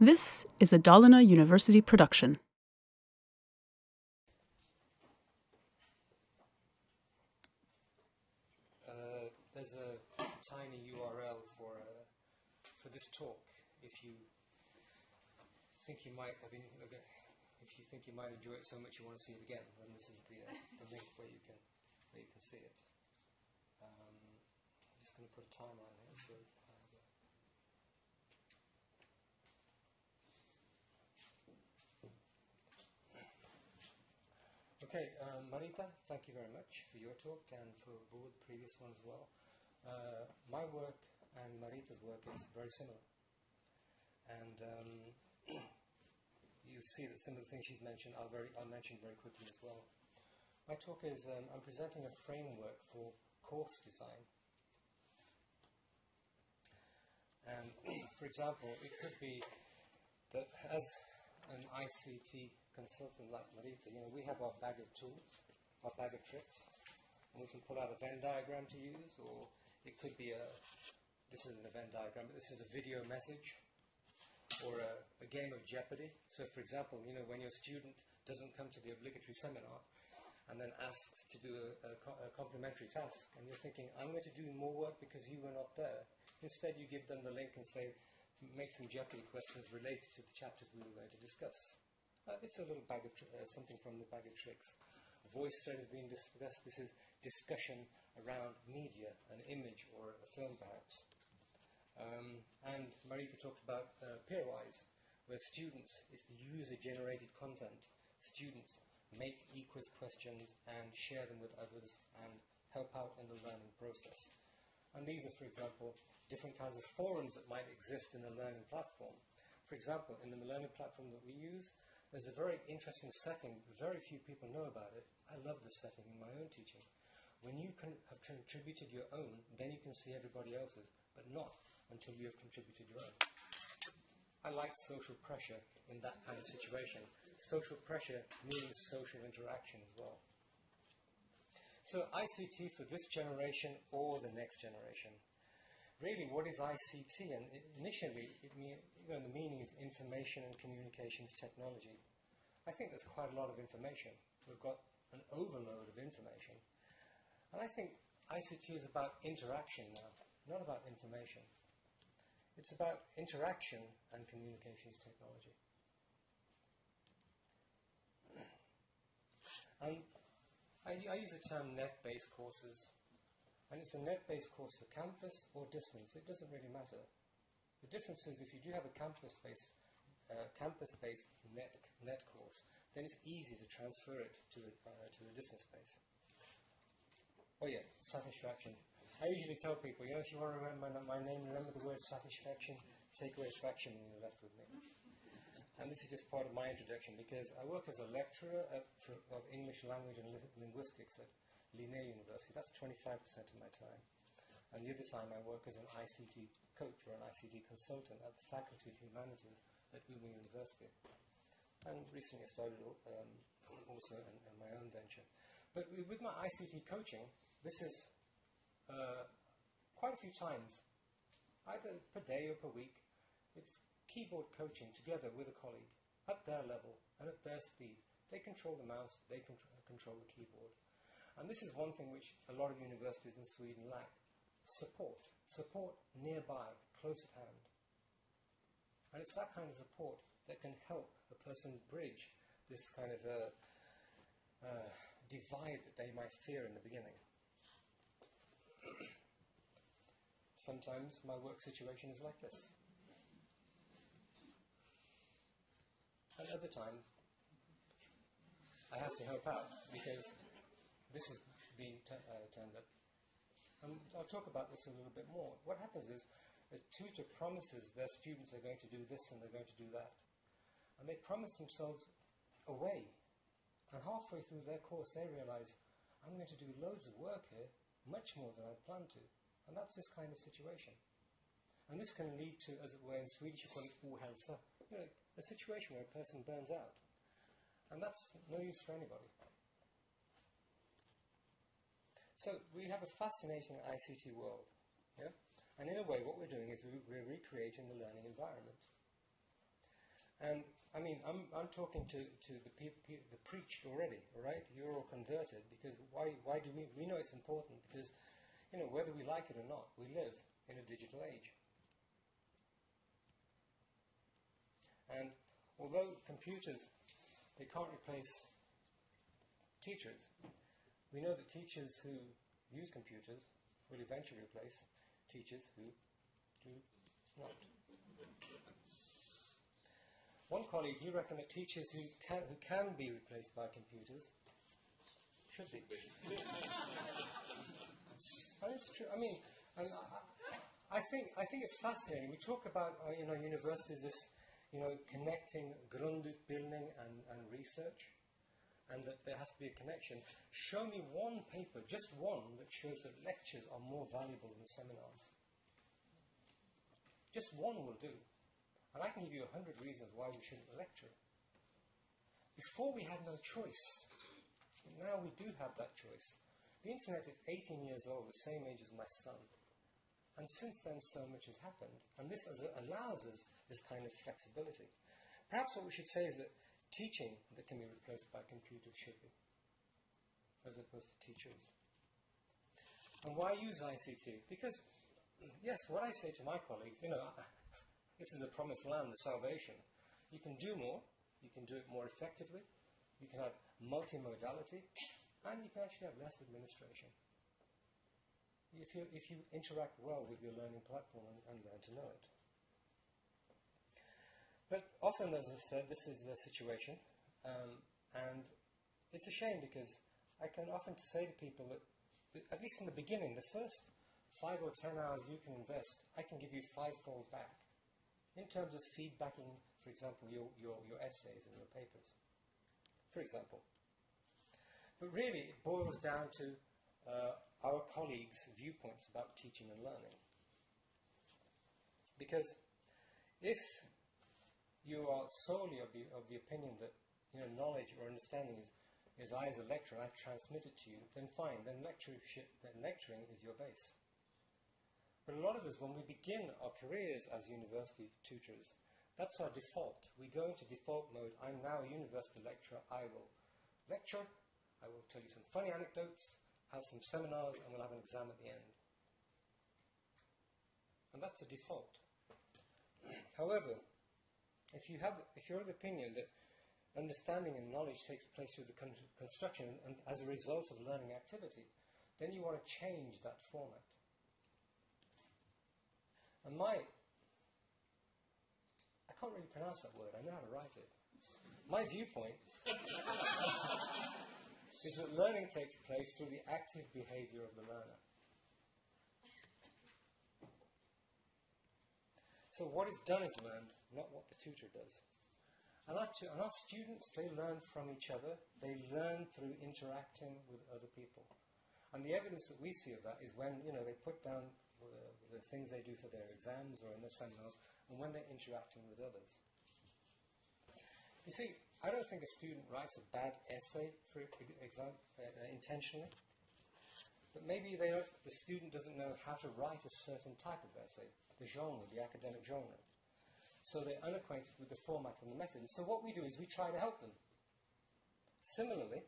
This is a Dalarna University production. Uh, there's a tiny URL for uh, for this talk. If you think you might have, been, if you think you might enjoy it so much you want to see it again, then this is the, uh, the link where you can where you can see it. Um, I'm just going to put a timer on here. So, uh, Okay, um, Marita, thank you very much for your talk and for Bo, the previous one as well. Uh, my work and Marita's work is very similar. And um, you see that some of the things she's mentioned I'll, very, I'll mention very quickly as well. My talk is, um, I'm presenting a framework for course design. And for example, it could be that as an ICT consultant like Marita, you know, we have our bag of tools, our bag of tricks, and we can pull out a Venn diagram to use, or it could be a, this isn't a Venn diagram, but this is a video message, or a, a game of Jeopardy. So for example, you know, when your student doesn't come to the obligatory seminar, and then asks to do a, a, a, complimentary task, and you're thinking, I'm going to do more work because you were not there. Instead, you give them the link and say, make some Jeopardy questions related to the chapters we were going to discuss. Uh, it's a little bag of uh, something from the bag of tricks. VoiceThread is being discussed. This is discussion around media, an image or a film perhaps. Um, and Marita talked about uh, Peerwise, where students, it's user-generated content. Students make equiz questions and share them with others and help out in the learning process. And these are, for example, different kinds of forums that might exist in a learning platform. For example, in the learning platform that we use, there's a very interesting setting. Very few people know about it. I love this setting in my own teaching. When you can have contributed your own, then you can see everybody else's, but not until you have contributed your own. I like social pressure in that kind of situation. Social pressure means social interaction as well. So ICT for this generation or the next generation. Really, what is ICT? And initially, it know, the meaning is information and communications technology. I think there's quite a lot of information. We've got an overload of information. And I think ICT is about interaction now, not about information. It's about interaction and communications technology. And I, I use the term net-based courses, and it's a net-based course for campus or distance. It doesn't really matter. The difference is if you do have a campus-based uh, campus-based net, net course, then it's easy to transfer it to a, uh, to a distance space. Oh yeah, satisfaction. I usually tell people, you know, if you want to remember my, my name, remember the word satisfaction, take away fraction and you're left with me. And this is just part of my introduction because I work as a lecturer at, for, of English language and linguistics at Linné University. That's 25% of my time. And the other time I work as an ICT coach or an ICT consultant at the Faculty of Humanities at Umeå University. And recently I started um, also in, in my own venture. But with my ICT coaching, this is uh, quite a few times, either per day or per week. It's keyboard coaching together with a colleague at their level and at their speed. They control the mouse, they control the keyboard. And this is one thing which a lot of universities in Sweden lack. Support. Support nearby, close at hand. And it's that kind of support that can help a person bridge this kind of uh, uh, divide that they might fear in the beginning. Sometimes my work situation is like this. And other times, I have to help out because this is being uh, turned up. And I'll talk about this a little bit more. What happens is a tutor promises their students are going to do this and they're going to do that. And they promise themselves away. And halfway through their course, they realize, I'm going to do loads of work here much more than I planned to. And that's this kind of situation. And this can lead to, as it were, in Swedish you call it ohälsa, you know, a situation where a person burns out. And that's no use for anybody. So we have a fascinating ICT world. Yeah? And in a way, what we're doing is we're recreating the learning environment. And I mean, I'm, I'm talking to, to the, the preached already, right? You're all converted because why, why do we, we know it's important because, you know, whether we like it or not, we live in a digital age. And although computers, they can't replace teachers, we know that teachers who use computers will eventually replace teachers who do not. One colleague, he reckoned that teachers who can, who can be replaced by computers should be. and it's true. I mean, and I, I, think I think it's fascinating. We talk about uh, you know universities this you know connecting grundutbildning and, and research, and that there has to be a connection. Show me one paper, just one, that shows that lectures are more valuable than seminars. Just one will do. And I can give you a hundred reasons why we shouldn't lecture. Before we had no choice. Now we do have that choice. The internet is 18 years old, the same age as my son. And since then, so much has happened. And this allows us this kind of flexibility. Perhaps what we should say is that teaching that can be replaced by computers should be, as opposed to teachers. And why use ICT? Because, yes, what I say to my colleagues, you know, this is the promised land, the salvation. You can do more, you can do it more effectively, you can have multimodality, and you can actually have less administration. If you, if you interact well with your learning platform and, and learn to know it. But often, as I said, this is the situation, um, and it's a shame because I can often say to people that, at least in the beginning, the first five or ten hours you can invest, I can give you fivefold back in terms of feedbacking, for example, your, your, your essays and your papers, for example. But really, it boils down to uh, our colleagues' viewpoints about teaching and learning. Because if you are solely of the, of the opinion that you know, knowledge or understanding is, is I as a lecturer, I transmit it to you, then fine, then, lectureship, then lecturing is your base. But a lot of us, when we begin our careers as university tutors, that's our default. We go into default mode. I'm now a university lecturer. I will lecture. I will tell you some funny anecdotes, have some seminars, and we'll have an exam at the end. And that's a default. However, if you have, if you're of the opinion that understanding and knowledge takes place through the con construction and as a result of learning activity, then you want to change that format. And my, I can't really pronounce that word, I know how to write it. My viewpoint is that learning takes place through the active behavior of the learner. So what is done is learned, not what the tutor does. And our, and our students, they learn from each other. They learn through interacting with other people. And the evidence that we see of that is when, you know, they put down the things they do for their exams or in their seminars, and when they're interacting with others. You see, I don't think a student writes a bad essay for exam uh, uh, intentionally, but maybe the student doesn't know how to write a certain type of essay, the genre, the academic genre. So they're unacquainted with the format and the method. And so what we do is we try to help them. Similarly,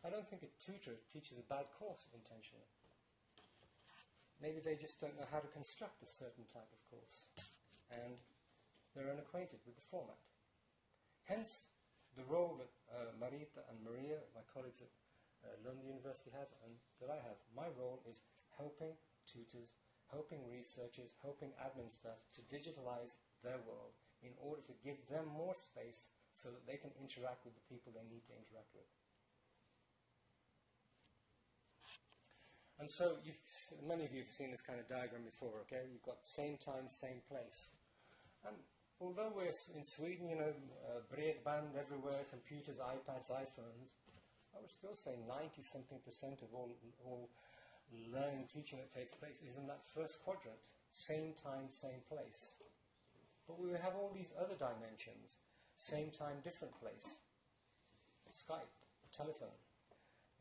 I don't think a tutor teaches a bad course intentionally. Maybe they just don't know how to construct a certain type of course, and they're unacquainted with the format. Hence, the role that uh, Marita and Maria, my colleagues at uh, Linné University have, and that I have, my role is helping tutors, helping researchers, helping admin staff to digitalize their world in order to give them more space so that they can interact with the people they need to interact with. And so many of you have seen this kind of diagram before, okay? You've got same time, same place. And although we're in Sweden, you know, uh, bredband everywhere, computers, iPads, iPhones, I would still say 90 something percent of all, all learning teaching that takes place is in that first quadrant, same time, same place. But we have all these other dimensions, same time, different place. Skype, telephone,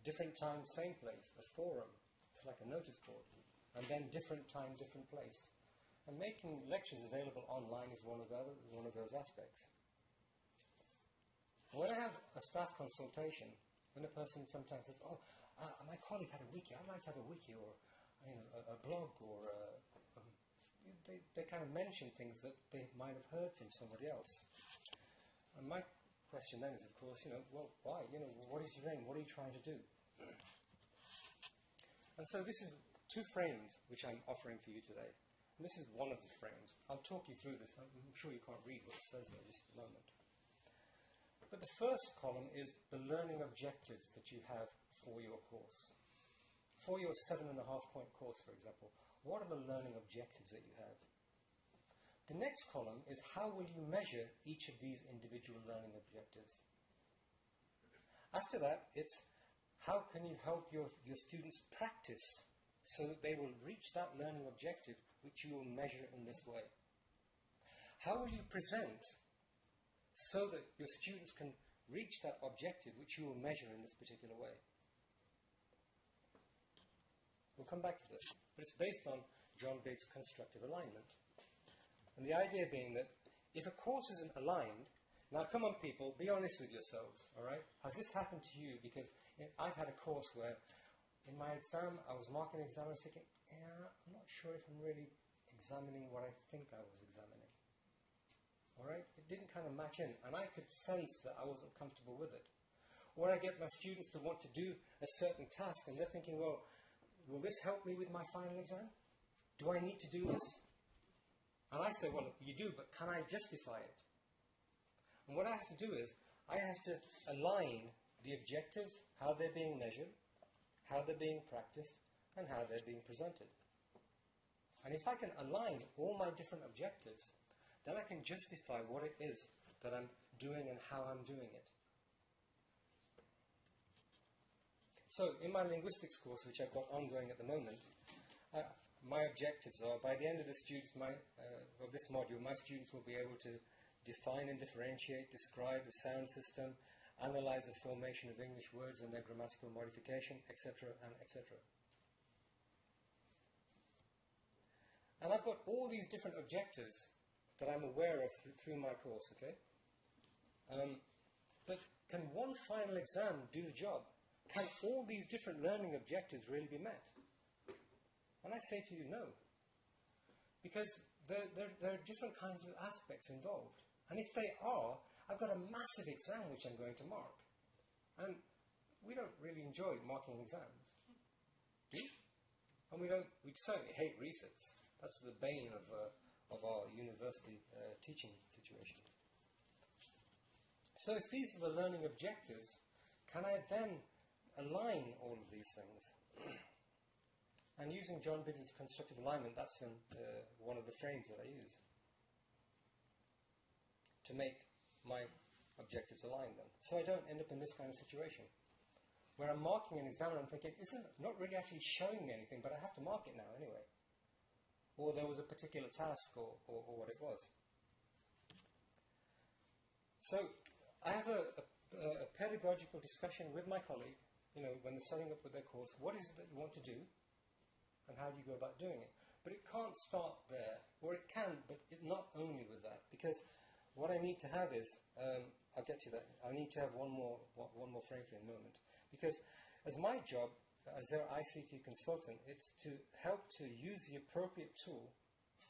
different time, same place, a forum, it's like a notice board. And then different time, different place. And making lectures available online is one of, the other, one of those aspects. When I have a staff consultation, when a person sometimes says, "Oh, uh, my colleague had a wiki. I'd like to have a wiki or you know, a, a blog or a, they, they kind of mention things that they might have heard from somebody else. And my question then is, of course, you know, well, why? You know, what is your aim? What are you trying to do? And so this is two frames which I'm offering for you today. And this is one of the frames. I'll talk you through this. I'm sure you can't read what it says there just a moment. But the first column is the learning objectives that you have for your course. For your seven and a half point course, for example, what are the learning objectives that you have? The next column is how will you measure each of these individual learning objectives? After that, it's how can you help your, your students practice so that they will reach that learning objective which you will measure in this way? How will you present so that your students can reach that objective which you will measure in this particular way? We'll come back to this, but it's based on John Biggs' constructive alignment. And the idea being that if a course isn't aligned, now come on people, be honest with yourselves, alright? Has this happened to you? Because I've had a course where in my exam, I was marking the exam and thinking, yeah, I'm not sure if I'm really examining what I think I was examining. Alright? It didn't kind of match in, and I could sense that I wasn't comfortable with it. Or I get my students to want to do a certain task, and they're thinking, well, will this help me with my final exam? Do I need to do this? And I say, well, look, you do, but can I justify it? And what I have to do is, I have to align the objectives, how they're being measured, how they're being practiced, and how they're being presented. And if I can align all my different objectives, then I can justify what it is that I'm doing and how I'm doing it. So, in my linguistics course, which I've got ongoing at the moment, uh, my objectives are by the end of the students, my, uh, of this module, my students will be able to define and differentiate, describe the sound system, analyze the formation of English words and their grammatical modification, etc., and etc. And I've got all these different objectives that I'm aware of through my course, okay? Um, but can one final exam do the job? Can all these different learning objectives really be met? And I say to you, no. Because there, there, there are different kinds of aspects involved. And if they are, I've got a massive exam which I'm going to mark. And we don't really enjoy marking exams. Do you? And we don't, we certainly hate resits. That's the bane of, uh, of our university uh, teaching situations. So if these are the learning objectives, can I then align all of these things? and using John Biggs' constructive alignment, that's in, uh, one of the frames that I use to make my objectives align then. So I don't end up in this kind of situation where I'm marking an exam and I'm thinking, isn't not really actually showing me anything, but I have to mark it now anyway. Or there was a particular task or, or, or what it was. So I have a, a, a, pedagogical discussion with my colleague, you know, when they're setting up with their course, what is it that you want to do and how do you go about doing it? But it can't start there, or it can, but it, not only with that, because what I need to have is, um, I'll get to that, I need to have one more, one more frame for a moment. Because as my job, as their ICT consultant, it's to help to use the appropriate tool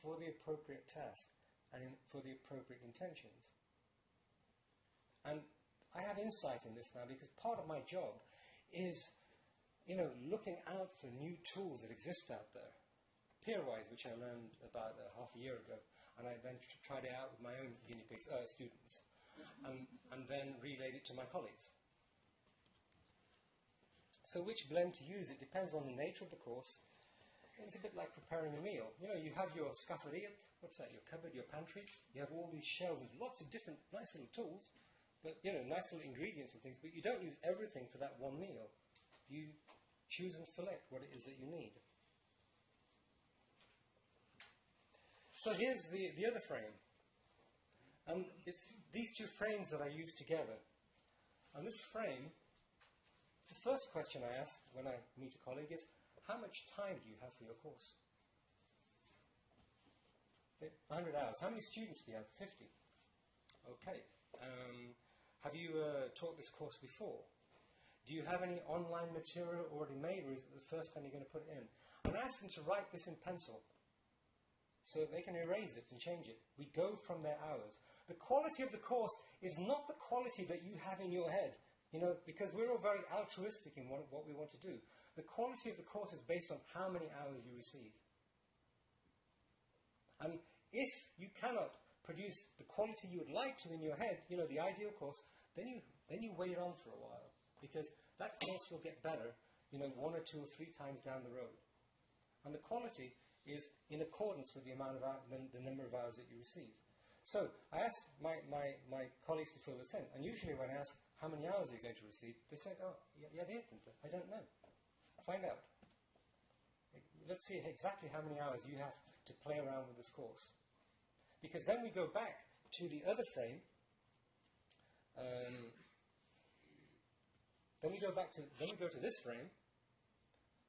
for the appropriate task and in, for the appropriate intentions. And I have insight in this now because part of my job is, you know, looking out for new tools that exist out there. Peerwise, which I learned about uh, half a year ago, and I then tr tried it out with my own guinea pigs, uh, students, and, and then relayed it to my colleagues. So which blend to use, it depends on the nature of the course. It's a bit like preparing a meal. You know, you have your scaffolding, what's that, your cupboard, your pantry. You have all these shelves with lots of different nice little tools, but, you know, nice little ingredients and things, but you don't use everything for that one meal. You choose and select what it is that you need. So here's the, the other frame. And it's these two frames that I use together. And this frame, the first question I ask when I meet a colleague is, how much time do you have for your course? 100 hours. How many students do you have? 50. Okay. Um, have you uh, taught this course before? Do you have any online material already made, or is it the first time you're going to put it in? And I ask them to write this in pencil so they can erase it and change it. We go from their hours. The quality of the course is not the quality that you have in your head, you know, because we're all very altruistic in what, what we want to do. The quality of the course is based on how many hours you receive. And if you cannot produce the quality you would like to in your head, you know, the ideal course, then you, then you wait on for a while because that course will get better, you know, one or two or three times down the road. And the quality is in accordance with the amount of hour, the, the, number of hours that you receive. So I asked my, my, my colleagues to fill this in, and usually when I ask how many hours are you going to receive, they say, oh, yeah, I don't know. Find out. Let's see exactly how many hours you have to play around with this course. Because then we go back to the other frame. Um, then we go back to then we go to this frame.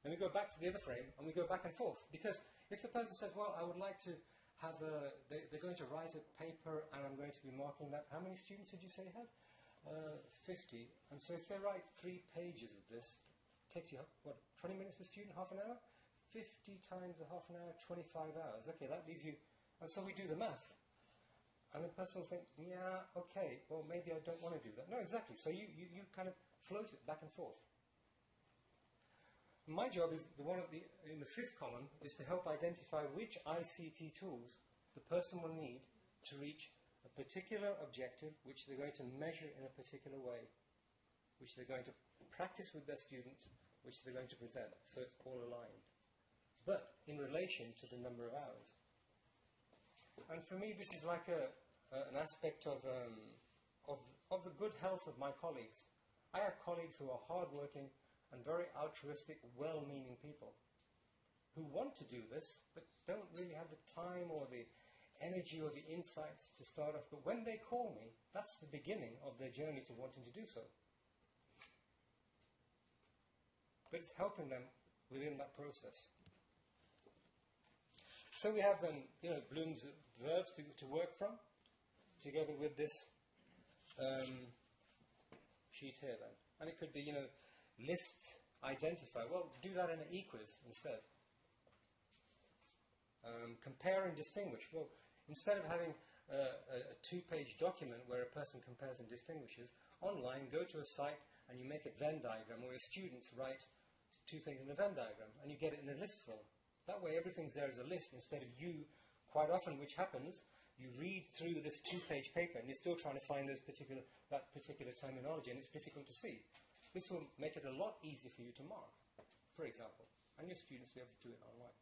Then we go back to the other frame, and we go back and forth. Because if the person says, "Well, I would like to have a," they, are going to write a paper, and I'm going to be marking that. How many students did you say you had? Uh, 50. And so if they write three pages of this, it takes you what 20 minutes per student, half an hour. 50 times a half an hour, 25 hours. Okay, that leaves you and so we do the math. And the person will think, yeah, okay, well, maybe I don't want to do that. No, exactly. So you, you, you kind of float it back and forth. My job is the one the, in the fifth column is to help identify which ICT tools the person will need to reach a particular objective which they're going to measure in a particular way, which they're going to practice with their students, which they're going to present. So it's all aligned. But in relation to the number of hours. And for me, this is like a, an aspect of, um, of, of the good health of my colleagues. I have colleagues who are hardworking and very altruistic, well-meaning people who want to do this, but don't really have the time or the energy or the insights to start off. But when they call me, that's the beginning of their journey to wanting to do so. But it's helping them within that process. So we have then, you know, Bloom's verbs to, to work from, together with this um, sheet here then. And it could be, you know, list, identify. Well, do that in an equals instead. Um, compare and distinguish. Well, instead of having a, a two-page document where a person compares and distinguishes, online, go to a site and you make a Venn diagram where your students write two things in a Venn diagram and you get it in a list form. That way everything's there as a list instead of you, quite often, which happens, you read through this two-page paper and you're still trying to find those particular, that particular terminology and it's difficult to see. This will make it a lot easier for you to mark, for example, and your students will be able to do it online.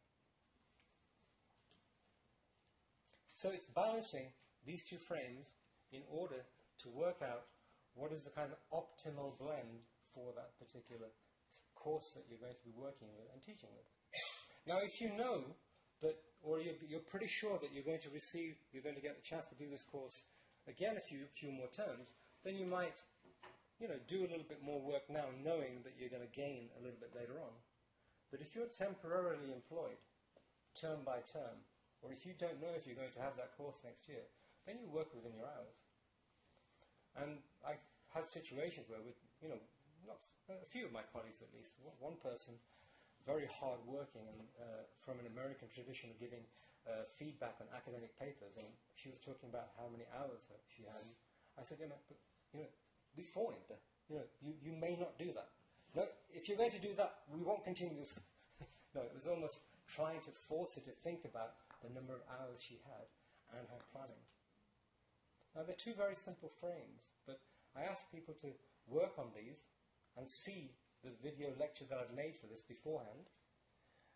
So it's balancing these two frames in order to work out what is the kind of optimal blend for that particular course that you're going to be working with and teaching with. Now, if you know that, or you're, you're, pretty sure that you're going to receive, you're going to get the chance to do this course again a few, few more terms, then you might, you know, do a little bit more work now knowing that you're going to gain a little bit later on. But if you're temporarily employed, term by term, or if you don't know if you're going to have that course next year, then you work within your hours. And I've had situations where, with, you know, not, a few of my colleagues at least, one person very hard working and uh, from an American tradition of giving uh, feedback on academic papers. And she was talking about how many hours she had. I said, yeah, but, you know, the point, you know, you, you may not do that. No, if you're going to do that, we won't continue this. no, it was almost trying to force her to think about the number of hours she had and her planning. Now, they're two very simple frames, but I ask people to work on these and see the video lecture that I've made for this beforehand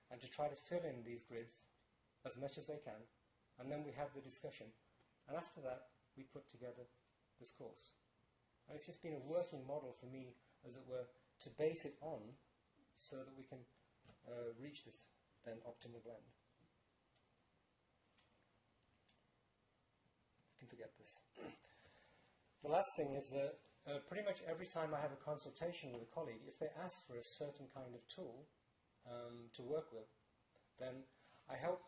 and to try to fill in these grids as much as they can and then we have the discussion and after that we put together this course. And it's just been a working model for me, as it were, to base it on so that we can uh, reach this then optimal blend. I can forget this. the last thing is that uh, pretty much every time I have a consultation with a colleague, if they ask for a certain kind of tool um, to work with, then I help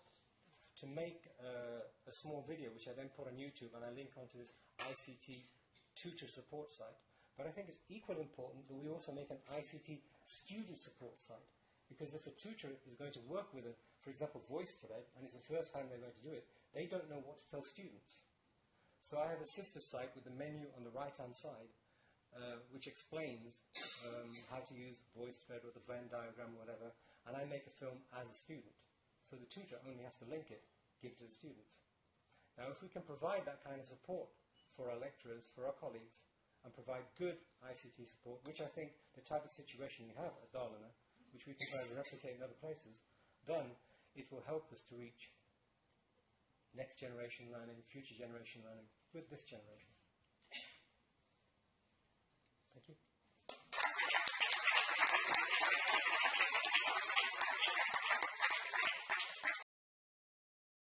to make uh, a small video which I then put on YouTube and I link onto this ICT tutor support site. But I think it's equally important that we also make an ICT student support site. Because if a tutor is going to work with a, for example, VoiceThread, and it's the first time they're going to do it, they don't know what to tell students. So I have a sister site with the menu on the right-hand side, uh, which explains um, how to use VoiceThread or the Venn diagram or whatever, and I make a film as a student. So the tutor only has to link it, give it to the students. Now, if we can provide that kind of support for our lecturers, for our colleagues, and provide good ICT support, which I think the type of situation we have at Dalarna, which we can try and replicate in other places, then it will help us to reach next generation learning, future generation learning with this generation.